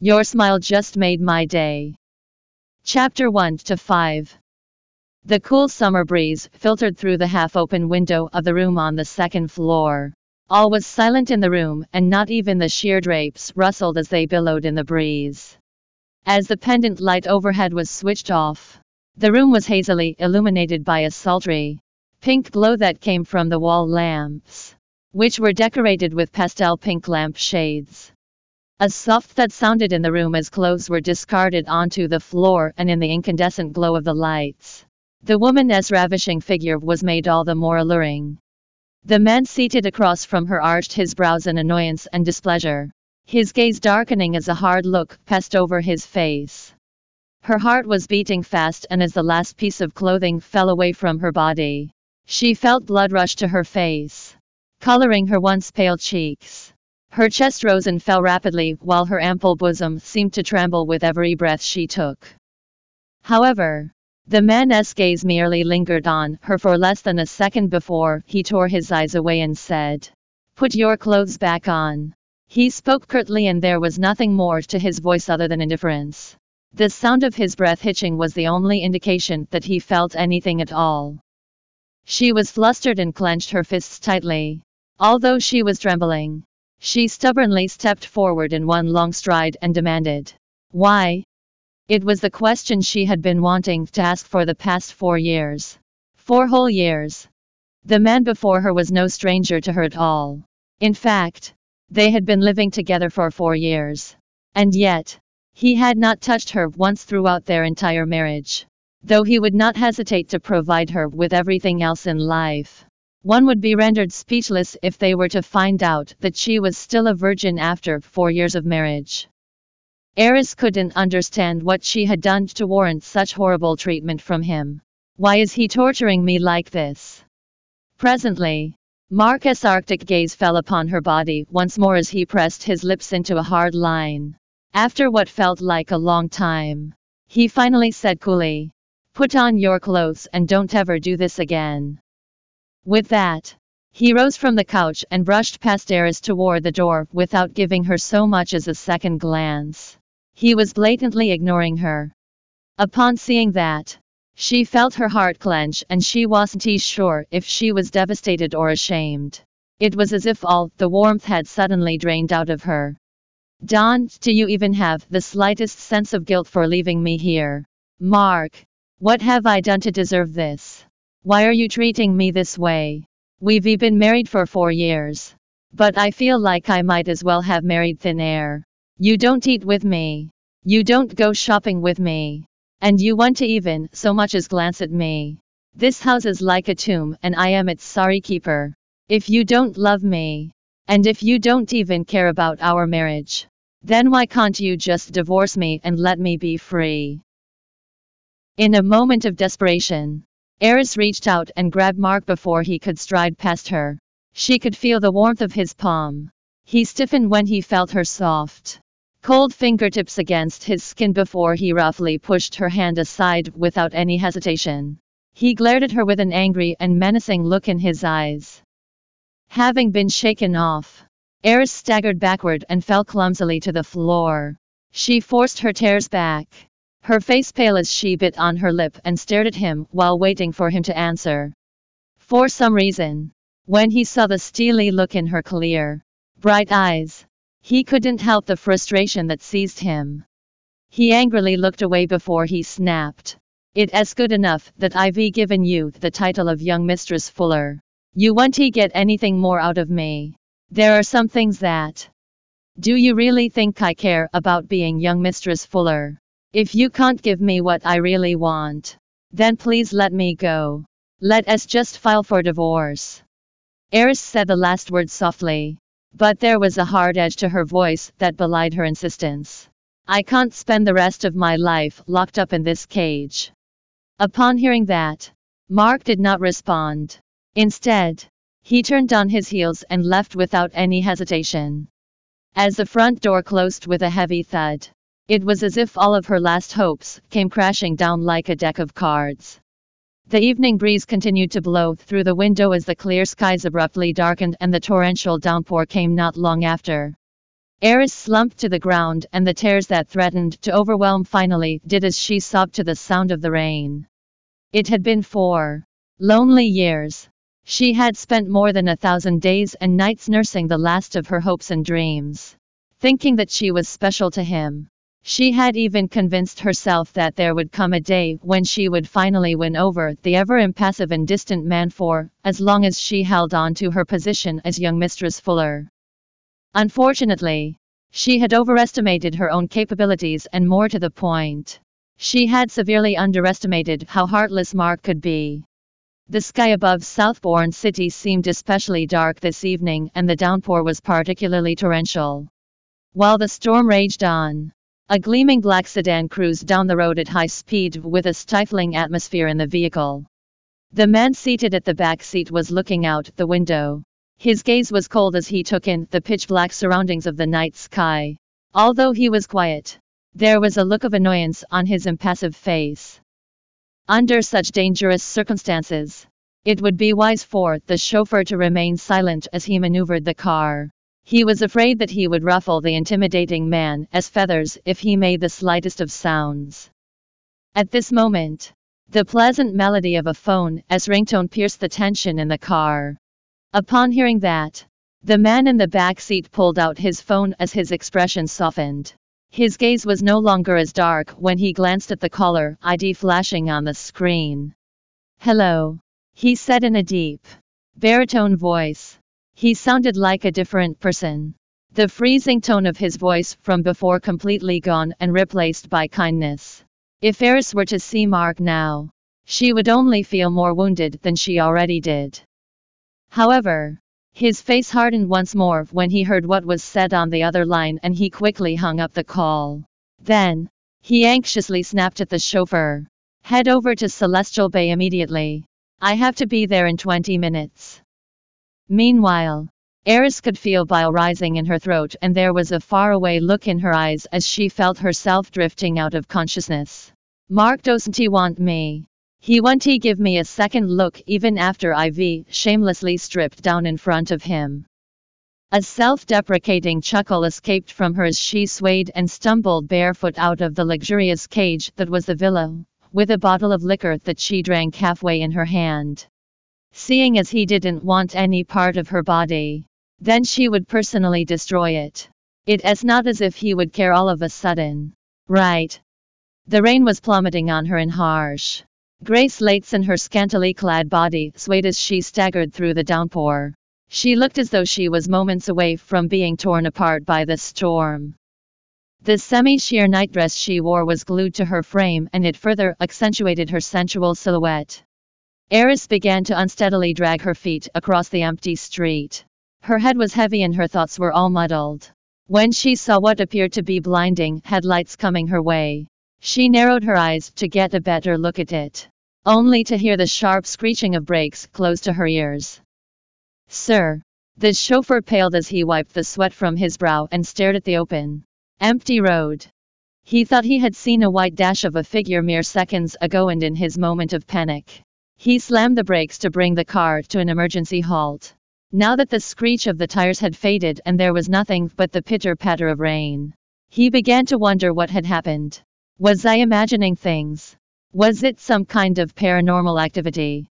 Your smile just made my day. Chapter 1 to 5 The cool summer breeze filtered through the half open window of the room on the second floor. All was silent in the room, and not even the sheer drapes rustled as they billowed in the breeze. As the pendant light overhead was switched off, the room was hazily illuminated by a sultry pink glow that came from the wall lamps, which were decorated with pastel pink lamp shades. A soft thud sounded in the room as clothes were discarded onto the floor and in the incandescent glow of the lights. The woman's ravishing figure was made all the more alluring. The man seated across from her arched his brows in annoyance and displeasure. His gaze darkening as a hard look passed over his face. Her heart was beating fast and as the last piece of clothing fell away from her body, she felt blood rush to her face, coloring her once pale cheeks. Her chest rose and fell rapidly, while her ample bosom seemed to tremble with every breath she took. However, the man's gaze merely lingered on her for less than a second before he tore his eyes away and said, Put your clothes back on. He spoke curtly and there was nothing more to his voice other than indifference. The sound of his breath hitching was the only indication that he felt anything at all. She was flustered and clenched her fists tightly. Although she was trembling, she stubbornly stepped forward in one long stride and demanded, Why? It was the question she had been wanting to ask for the past four years. Four whole years. The man before her was no stranger to her at all. In fact, they had been living together for four years. And yet, he had not touched her once throughout their entire marriage. Though he would not hesitate to provide her with everything else in life. One would be rendered speechless if they were to find out that she was still a virgin after four years of marriage. Eris couldn't understand what she had done to warrant such horrible treatment from him. Why is he torturing me like this? Presently, Marcus' arctic gaze fell upon her body once more as he pressed his lips into a hard line. After what felt like a long time, he finally said coolly, Put on your clothes and don't ever do this again. With that, he rose from the couch and brushed past Eris toward the door without giving her so much as a second glance. He was blatantly ignoring her. Upon seeing that, she felt her heart clench and she wasn't sure if she was devastated or ashamed. It was as if all the warmth had suddenly drained out of her. Don, do you even have the slightest sense of guilt for leaving me here? Mark, what have I done to deserve this? Why are you treating me this way? We've been married for four years. But I feel like I might as well have married thin air. You don't eat with me. You don't go shopping with me. And you want to even so much as glance at me. This house is like a tomb and I am its sorry keeper. If you don't love me, and if you don't even care about our marriage, then why can't you just divorce me and let me be free? In a moment of desperation, Eris reached out and grabbed Mark before he could stride past her. She could feel the warmth of his palm. He stiffened when he felt her soft, cold fingertips against his skin before he roughly pushed her hand aside without any hesitation. He glared at her with an angry and menacing look in his eyes. Having been shaken off, Eris staggered backward and fell clumsily to the floor. She forced her tears back her face pale as she bit on her lip and stared at him while waiting for him to answer. For some reason, when he saw the steely look in her clear, bright eyes, he couldn't help the frustration that seized him. He angrily looked away before he snapped. It is good enough that I've given you the title of young Mistress Fuller. You won't get anything more out of me. There are some things that. Do you really think I care about being young Mistress Fuller? If you can't give me what I really want, then please let me go. Let us just file for divorce. Eris said the last word softly, but there was a hard edge to her voice that belied her insistence. I can't spend the rest of my life locked up in this cage. Upon hearing that, Mark did not respond. Instead, he turned on his heels and left without any hesitation. As the front door closed with a heavy thud, it was as if all of her last hopes came crashing down like a deck of cards. The evening breeze continued to blow through the window as the clear skies abruptly darkened and the torrential downpour came not long after. Eris slumped to the ground, and the tears that threatened to overwhelm finally did as she sobbed to the sound of the rain. It had been four lonely years. She had spent more than a thousand days and nights nursing the last of her hopes and dreams, thinking that she was special to him. She had even convinced herself that there would come a day when she would finally win over the ever impassive and distant man for as long as she held on to her position as young Mistress Fuller. Unfortunately, she had overestimated her own capabilities and more to the point, she had severely underestimated how heartless Mark could be. The sky above Southbourne City seemed especially dark this evening and the downpour was particularly torrential. While the storm raged on, a gleaming black sedan cruised down the road at high speed with a stifling atmosphere in the vehicle. The man seated at the back seat was looking out the window. His gaze was cold as he took in the pitch black surroundings of the night sky. Although he was quiet, there was a look of annoyance on his impassive face. Under such dangerous circumstances, it would be wise for the chauffeur to remain silent as he maneuvered the car. He was afraid that he would ruffle the intimidating man as feathers if he made the slightest of sounds. At this moment, the pleasant melody of a phone as ringtone pierced the tension in the car. Upon hearing that, the man in the back seat pulled out his phone as his expression softened. His gaze was no longer as dark when he glanced at the caller ID flashing on the screen. Hello, he said in a deep, baritone voice. He sounded like a different person. The freezing tone of his voice from before completely gone and replaced by kindness. If Eris were to see Mark now, she would only feel more wounded than she already did. However, his face hardened once more when he heard what was said on the other line and he quickly hung up the call. Then, he anxiously snapped at the chauffeur. Head over to Celestial Bay immediately. I have to be there in 20 minutes. Meanwhile, Eris could feel bile rising in her throat and there was a faraway look in her eyes as she felt herself drifting out of consciousness. Mark doesn't he want me? He won't he give me a second look even after IV shamelessly stripped down in front of him. A self-deprecating chuckle escaped from her as she swayed and stumbled barefoot out of the luxurious cage that was the villa, with a bottle of liquor that she drank halfway in her hand. Seeing as he didn't want any part of her body, then she would personally destroy it. It is not as if he would care all of a sudden. Right. The rain was plummeting on her in harsh, Grace Lates and her scantily clad body swayed as she staggered through the downpour. She looked as though she was moments away from being torn apart by the storm. The semi-sheer nightdress she wore was glued to her frame and it further accentuated her sensual silhouette. Eris began to unsteadily drag her feet across the empty street. Her head was heavy and her thoughts were all muddled. When she saw what appeared to be blinding headlights coming her way, she narrowed her eyes to get a better look at it, only to hear the sharp screeching of brakes close to her ears. Sir, the chauffeur paled as he wiped the sweat from his brow and stared at the open, empty road. He thought he had seen a white dash of a figure mere seconds ago and in his moment of panic, he slammed the brakes to bring the car to an emergency halt. Now that the screech of the tires had faded and there was nothing but the pitter patter of rain, he began to wonder what had happened. Was I imagining things? Was it some kind of paranormal activity?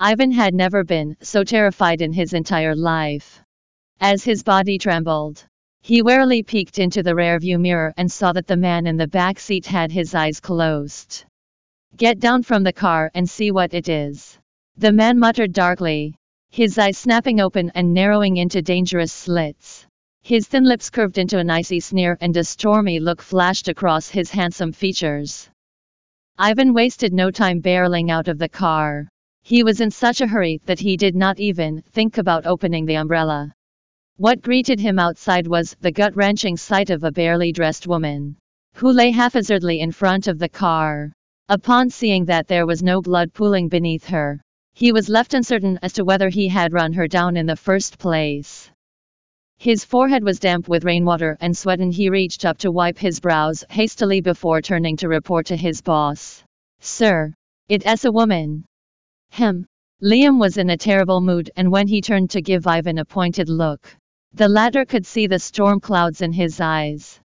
Ivan had never been so terrified in his entire life. As his body trembled, he warily peeked into the rearview mirror and saw that the man in the back seat had his eyes closed. Get down from the car and see what it is. The man muttered darkly, his eyes snapping open and narrowing into dangerous slits. His thin lips curved into an icy sneer and a stormy look flashed across his handsome features. Ivan wasted no time barreling out of the car. He was in such a hurry that he did not even think about opening the umbrella. What greeted him outside was the gut wrenching sight of a barely dressed woman who lay haphazardly in front of the car. Upon seeing that there was no blood pooling beneath her, he was left uncertain as to whether he had run her down in the first place. His forehead was damp with rainwater and sweat and he reached up to wipe his brows hastily before turning to report to his boss. Sir, it is a woman. Him. Liam was in a terrible mood and when he turned to give Ivan a pointed look, The latter could see the storm clouds in his eyes.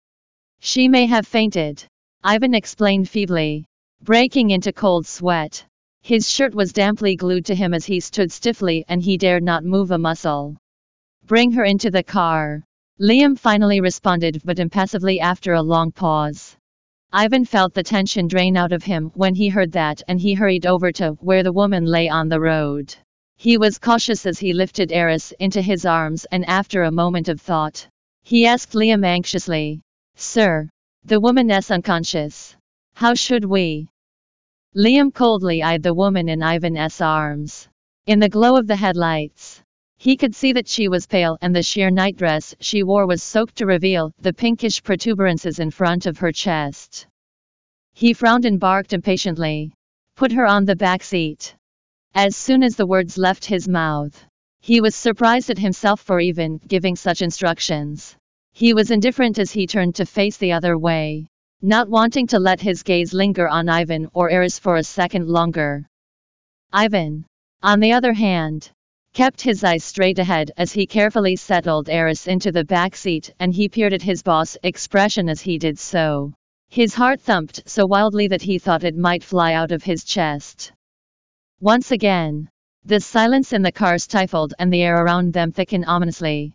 She may have fainted. Ivan explained feebly, breaking into cold sweat. His shirt was damply glued to him as he stood stiffly and he dared not move a muscle. Bring her into the car. Liam finally responded but impassively after a long pause. Ivan felt the tension drain out of him when he heard that and he hurried over to where the woman lay on the road. He was cautious as he lifted Eris into his arms and after a moment of thought, he asked Liam anxiously, Sir, the woman is unconscious. How should we? Liam coldly eyed the woman in Ivan's arms. In the glow of the headlights, he could see that she was pale and the sheer nightdress she wore was soaked to reveal the pinkish protuberances in front of her chest. He frowned and barked impatiently. Put her on the back seat. As soon as the words left his mouth, he was surprised at himself for even giving such instructions. He was indifferent as he turned to face the other way, not wanting to let his gaze linger on Ivan or Eris for a second longer. Ivan, on the other hand, kept his eyes straight ahead as he carefully settled Eris into the back seat and he peered at his boss' expression as he did so. His heart thumped so wildly that he thought it might fly out of his chest. Once again, the silence in the car stifled and the air around them thickened ominously.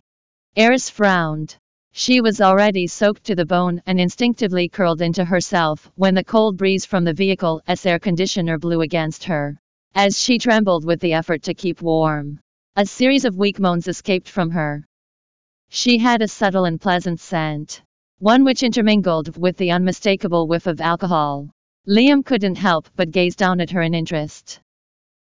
Eris frowned. She was already soaked to the bone and instinctively curled into herself when the cold breeze from the vehicle's air conditioner blew against her. As she trembled with the effort to keep warm, a series of weak moans escaped from her. She had a subtle and pleasant scent, one which intermingled with the unmistakable whiff of alcohol. Liam couldn't help but gaze down at her in interest.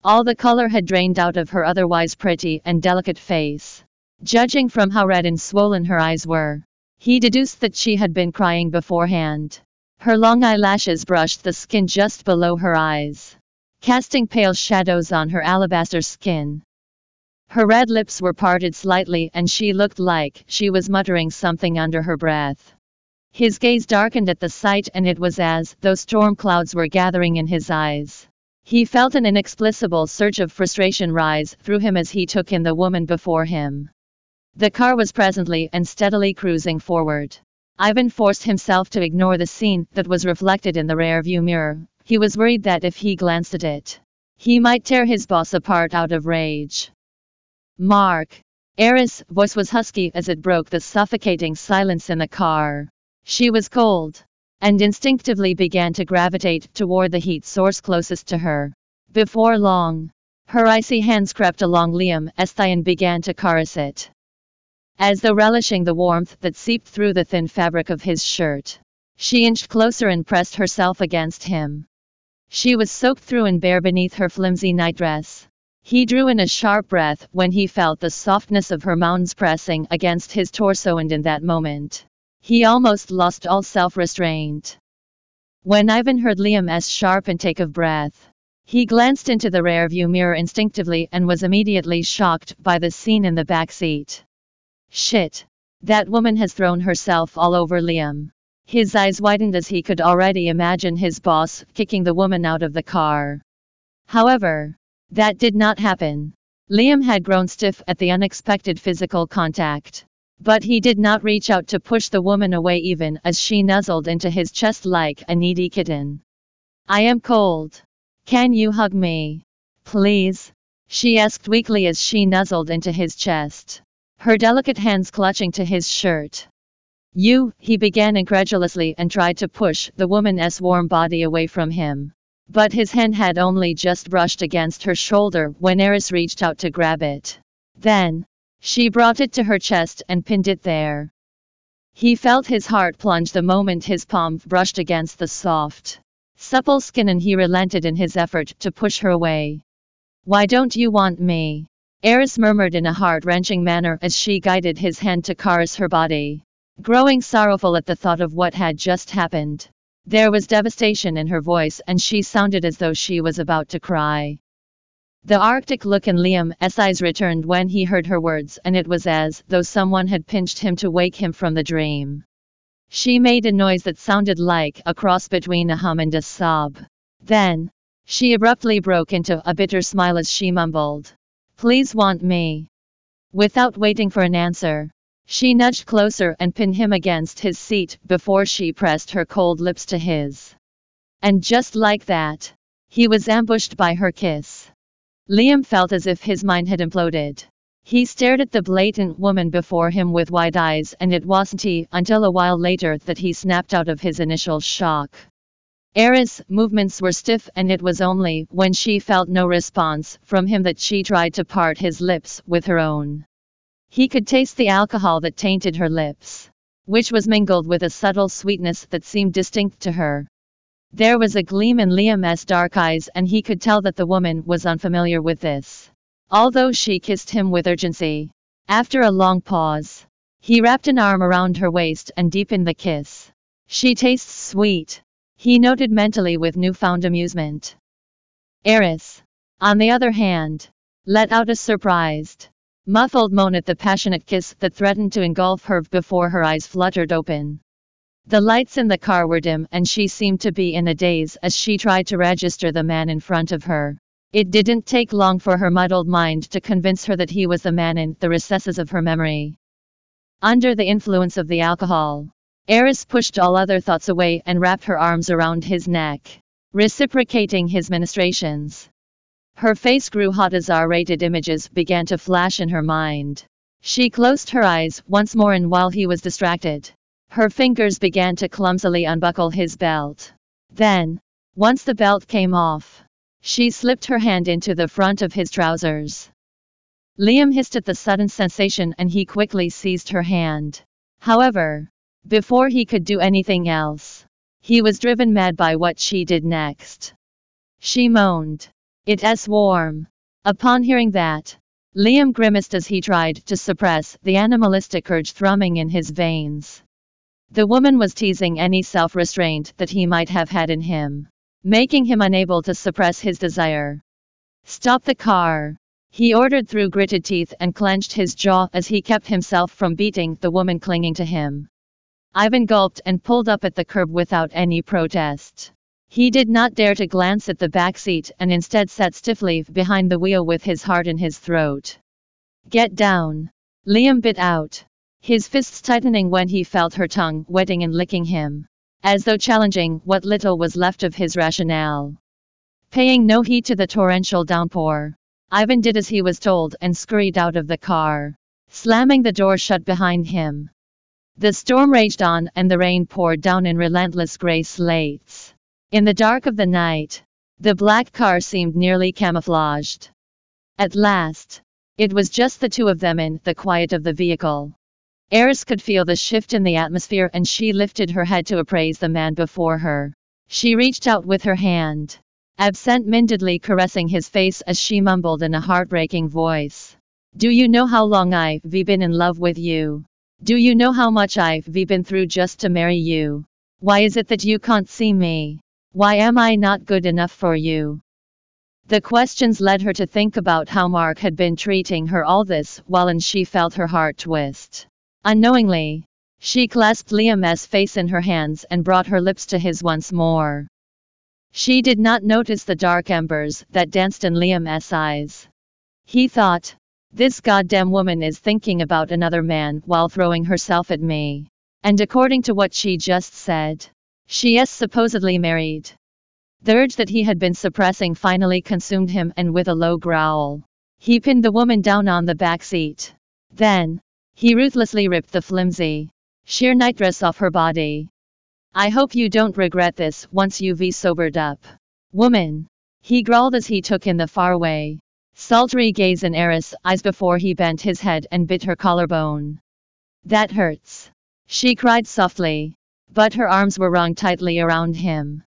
All the color had drained out of her otherwise pretty and delicate face. Judging from how red and swollen her eyes were, he deduced that she had been crying beforehand. Her long eyelashes brushed the skin just below her eyes, casting pale shadows on her alabaster skin. Her red lips were parted slightly and she looked like she was muttering something under her breath. His gaze darkened at the sight and it was as though storm clouds were gathering in his eyes. He felt an inexplicable surge of frustration rise through him as he took in the woman before him. The car was presently and steadily cruising forward. Ivan forced himself to ignore the scene that was reflected in the rearview mirror. He was worried that if he glanced at it, he might tear his boss apart out of rage. Mark. Eris' voice was husky as it broke the suffocating silence in the car. She was cold, and instinctively began to gravitate toward the heat source closest to her. Before long, her icy hands crept along Liam's thigh and began to caress it. As though relishing the warmth that seeped through the thin fabric of his shirt, she inched closer and pressed herself against him. She was soaked through and bare beneath her flimsy nightdress. He drew in a sharp breath when he felt the softness of her mounds pressing against his torso and in that moment, he almost lost all self-restraint. When Ivan heard Liam's sharp intake of breath, he glanced into the rearview mirror instinctively and was immediately shocked by the scene in the back seat. Shit. That woman has thrown herself all over Liam. His eyes widened as he could already imagine his boss kicking the woman out of the car. However, that did not happen. Liam had grown stiff at the unexpected physical contact. But he did not reach out to push the woman away even as she nuzzled into his chest like a needy kitten. I am cold. Can you hug me? Please? She asked weakly as she nuzzled into his chest, her delicate hands clutching to his shirt. You, he began incredulously and tried to push the woman's warm body away from him. But his hand had only just brushed against her shoulder when Eris reached out to grab it. Then, she brought it to her chest and pinned it there. He felt his heart plunge the moment his palm brushed against the soft, supple skin and he relented in his effort to push her away. Why don't you want me? Eris murmured in a heart-wrenching manner as she guided his hand to caress her body. Growing sorrowful at the thought of what had just happened, there was devastation in her voice and she sounded as though she was about to cry. The arctic look in Liam's eyes returned when he heard her words and it was as though someone had pinched him to wake him from the dream. She made a noise that sounded like a cross between a hum and a sob. Then, she abruptly broke into a bitter smile as she mumbled, Please want me. Without waiting for an answer, She nudged closer and pinned him against his seat before she pressed her cold lips to his. And just like that, he was ambushed by her kiss. Liam felt as if his mind had imploded. He stared at the blatant woman before him with wide eyes and it wasn't he until a while later that he snapped out of his initial shock. Eris' movements were stiff and it was only when she felt no response from him that she tried to part his lips with her own. He could taste the alcohol that tainted her lips, which was mingled with a subtle sweetness that seemed distinct to her. There was a gleam in Liam's dark eyes and he could tell that the woman was unfamiliar with this. Although she kissed him with urgency. After a long pause, he wrapped an arm around her waist and deepened the kiss. She tastes sweet. He noted mentally with newfound amusement. Eris, on the other hand, let out a surprised, muffled moan at the passionate kiss that threatened to engulf her before her eyes fluttered open. The lights in the car were dim and she seemed to be in a daze as she tried to register the man in front of her. It didn't take long for her muddled mind to convince her that he was the man in the recesses of her memory. Under the influence of the alcohol, Eris pushed all other thoughts away and wrapped her arms around his neck, reciprocating his ministrations. Her face grew hot as R-rated images began to flash in her mind. She closed her eyes once more and while he was distracted, her fingers began to clumsily unbuckle his belt. Then, once the belt came off, she slipped her hand into the front of his trousers. Liam hissed at the sudden sensation and he quickly seized her hand. However, before he could do anything else, he was driven mad by what she did next. She moaned. It's warm. Upon hearing that, Liam grimaced as he tried to suppress the animalistic urge thrumming in his veins. The woman was teasing any self restraint that he might have had in him, making him unable to suppress his desire. Stop the car! He ordered through gritted teeth and clenched his jaw as he kept himself from beating the woman clinging to him. Ivan gulped and pulled up at the curb without any protest. He did not dare to glance at the back seat and instead sat stiffly behind the wheel with his heart in his throat. Get down! Liam bit out his fists tightening when he felt her tongue wetting and licking him, as though challenging what little was left of his rationale. Paying no heed to the torrential downpour, Ivan did as he was told and scurried out of the car, slamming the door shut behind him. The storm raged on and the rain poured down in relentless gray slates. In the dark of the night, the black car seemed nearly camouflaged. At last, it was just the two of them in the quiet of the vehicle. Eris could feel the shift in the atmosphere and she lifted her head to appraise the man before her. She reached out with her hand, absent-mindedly caressing his face as she mumbled in a heartbreaking voice. Do you know how long I've been in love with you? Do you know how much I've been through just to marry you? Why is it that you can't see me? Why am I not good enough for you? The questions led her to think about how Mark had been treating her all this while and she felt her heart twist. Unknowingly, she clasped Liam's face in her hands and brought her lips to his once more. She did not notice the dark embers that danced in Liam's eyes. He thought, this goddamn woman is thinking about another man while throwing herself at me. And according to what she just said, she is supposedly married. The urge that he had been suppressing finally consumed him and with a low growl, he pinned the woman down on the back seat. Then, he ruthlessly ripped the flimsy, sheer nightdress off her body. I hope you don't regret this once you've sobered up. Woman. He growled as he took in the faraway, sultry gaze in Eris' eyes before he bent his head and bit her collarbone. That hurts. She cried softly, but her arms were wrung tightly around him.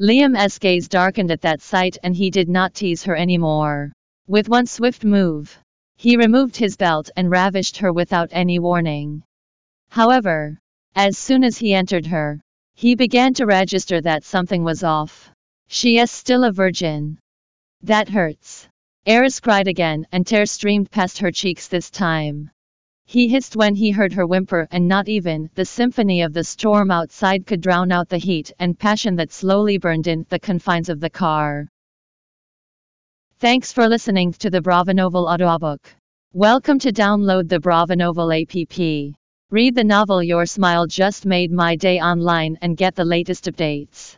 Liam's gaze darkened at that sight and he did not tease her anymore. With one swift move, he removed his belt and ravished her without any warning. However, as soon as he entered her, he began to register that something was off. She is still a virgin. That hurts. Eris cried again, and tears streamed past her cheeks this time. He hissed when he heard her whimper, and not even the symphony of the storm outside could drown out the heat and passion that slowly burned in the confines of the car. Thanks for listening to the Brava Novel audiobook. Welcome to download the Brava Novel app. Read the novel Your Smile Just Made My Day online and get the latest updates.